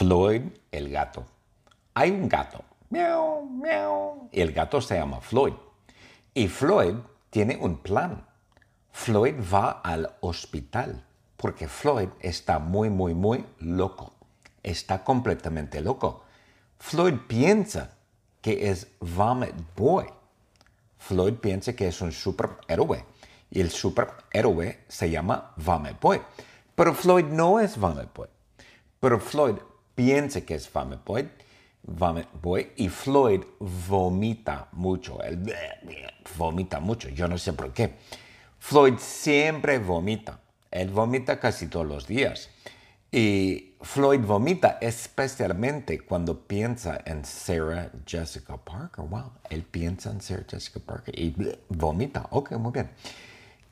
Floyd el gato. Hay un gato. Miau, miau. Y el gato se llama Floyd. Y Floyd tiene un plan. Floyd va al hospital porque Floyd está muy, muy, muy loco. Está completamente loco. Floyd piensa que es Vomit Boy. Floyd piensa que es un superhéroe y el superhéroe se llama Vomit Boy. Pero Floyd no es Vomit Boy. Pero Floyd piensa que es Vomit Boy, Vomit y Floyd vomita mucho. Él vomita mucho. Yo no sé por qué. Floyd siempre vomita. Él vomita casi todos los días. Y Floyd vomita especialmente cuando piensa en Sarah Jessica Parker. Wow, él piensa en Sarah Jessica Parker y vomita. Ok, muy bien.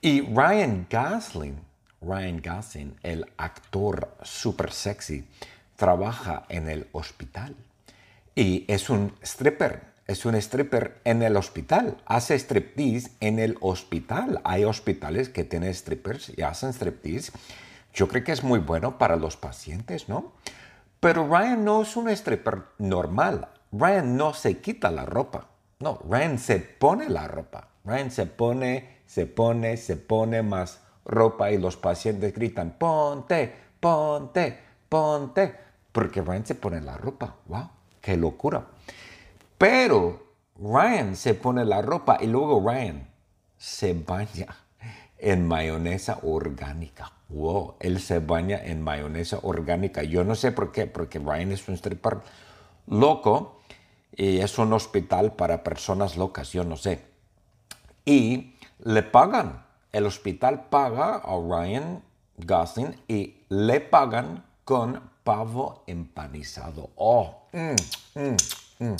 Y Ryan Gosling, Ryan Gosling, el actor super sexy, trabaja en el hospital. Y es un stripper, es un stripper en el hospital. Hace striptease en el hospital. Hay hospitales que tienen strippers y hacen striptease yo creo que es muy bueno para los pacientes, ¿no? Pero Ryan no es un stripper normal. Ryan no se quita la ropa. No, Ryan se pone la ropa. Ryan se pone, se pone, se pone más ropa y los pacientes gritan, ponte, ponte, ponte. Porque Ryan se pone la ropa. ¡Wow! ¡Qué locura! Pero Ryan se pone la ropa y luego Ryan se baña en mayonesa orgánica. Wow, él se baña en mayonesa orgánica. Yo no sé por qué, porque Ryan es un stripper loco y es un hospital para personas locas, yo no sé. Y le pagan, el hospital paga a Ryan Gosling y le pagan con pavo empanizado. Oh, mm, mm, mm.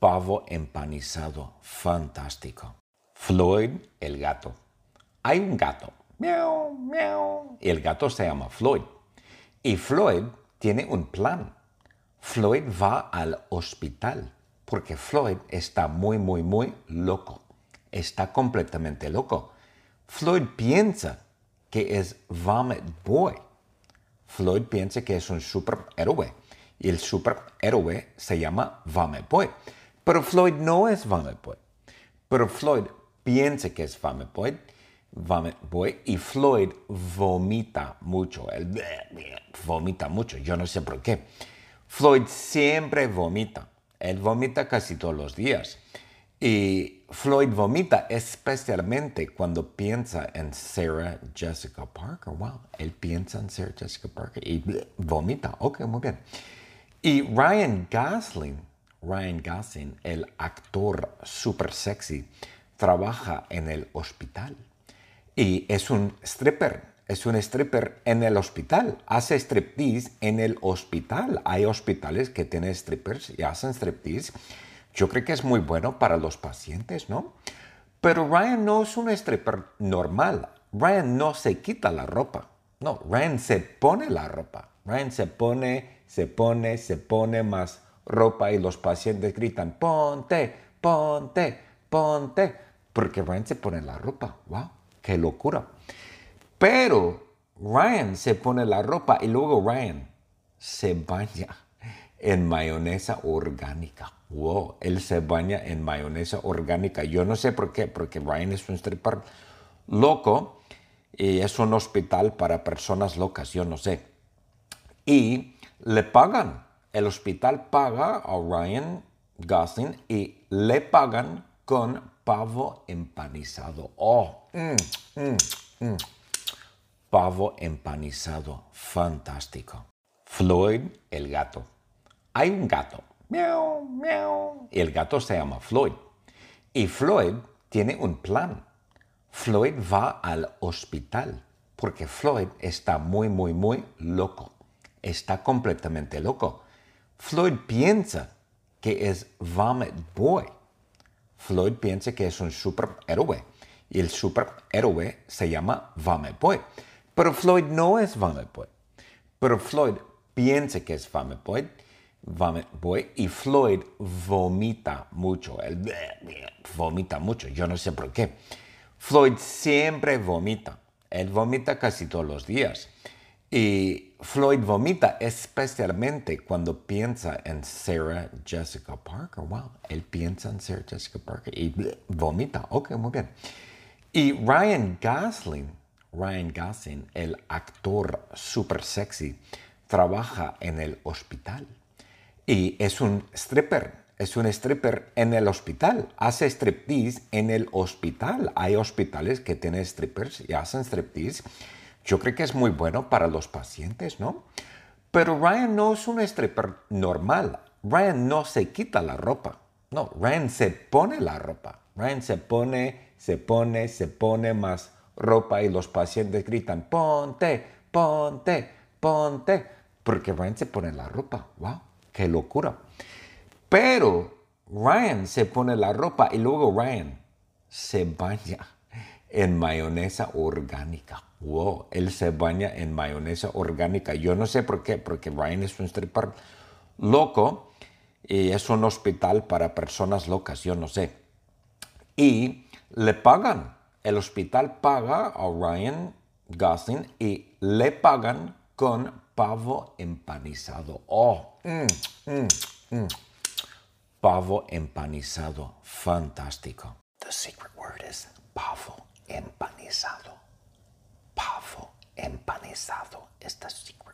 pavo empanizado, fantástico. Floyd el gato. Hay un gato miau, miau. El gato se llama Floyd. Y Floyd tiene un plan. Floyd va al hospital porque Floyd está muy, muy, muy loco. Está completamente loco. Floyd piensa que es Vomit Boy. Floyd piensa que es un superhéroe y el superhéroe se llama Vomit Boy. Pero Floyd no es Vomit Boy. Pero Floyd piensa que es Boy Boy y Floyd vomita mucho. Él vomita mucho. Yo no sé por qué. Floyd siempre vomita. Él vomita casi todos los días. Y Floyd vomita especialmente cuando piensa en Sarah Jessica Parker. Wow, él piensa en Sarah Jessica Parker y vomita. Ok, muy bien. Y Ryan Gosling, Ryan Gosling, el actor super sexy, trabaja en el hospital. Y es un stripper, es un stripper en el hospital. Hace striptease en el hospital. Hay hospitales que tienen strippers y hacen striptease. Yo creo que es muy bueno para los pacientes, ¿no? Pero Ryan no es un stripper normal. Ryan no se quita la ropa. No, Ryan se pone la ropa. Ryan se pone, se pone, se pone más ropa y los pacientes gritan, ponte, ponte, ponte. Porque Ryan se pone la ropa. ¡Wow! qué locura. Pero Ryan se pone la ropa y luego Ryan se baña en mayonesa orgánica. Wow, él se baña en mayonesa orgánica. Yo no sé por qué, porque Ryan es un stripper loco y es un hospital para personas locas, yo no sé. Y le pagan, el hospital paga a Ryan Gosling y le pagan con pavo empanizado. Oh, mm, mm, mm. Pavo empanizado, fantástico. Floyd el gato. Hay un gato. Miau, miau. Y el gato se llama Floyd. Y Floyd tiene un plan. Floyd va al hospital porque Floyd está muy, muy, muy loco. Está completamente loco. Floyd piensa que es Vomit Boy Floyd piensa que es un superhéroe y el superhéroe se llama Vomit Boy. Pero Floyd no es Vomit Boy. Pero Floyd piensa que es Vomit Boy, Vomit Boy y Floyd vomita mucho. Él vomita mucho. Yo no sé por qué. Floyd siempre vomita. Él vomita casi todos los días. Y Floyd vomita especialmente cuando piensa en Sarah Jessica Parker. Wow, él piensa en Sarah Jessica Parker y vomita. Ok, muy bien. Y Ryan Gosling, Ryan Gosling, el actor super sexy, trabaja en el hospital. Y es un stripper, es un stripper en el hospital. Hace striptease en el hospital. Hay hospitales que tienen strippers y hacen striptease yo creo que es muy bueno para los pacientes, ¿no? Pero Ryan no es un stripper normal. Ryan no se quita la ropa. No, Ryan se pone la ropa. Ryan se pone, se pone, se pone más ropa y los pacientes gritan, ponte, ponte, ponte. Porque Ryan se pone la ropa. ¡Wow! ¡Qué locura! Pero Ryan se pone la ropa y luego Ryan se baña en mayonesa orgánica. Wow, él se baña en mayonesa orgánica. Yo no sé por qué, porque Ryan es un stripper loco y es un hospital para personas locas, yo no sé. Y le pagan, el hospital paga a Ryan Gosling y le pagan con pavo empanizado. Oh, mm, mm, mm. pavo empanizado, fantástico. The secret word is pavo empanizado. Pavo empanizado. Esta secret word.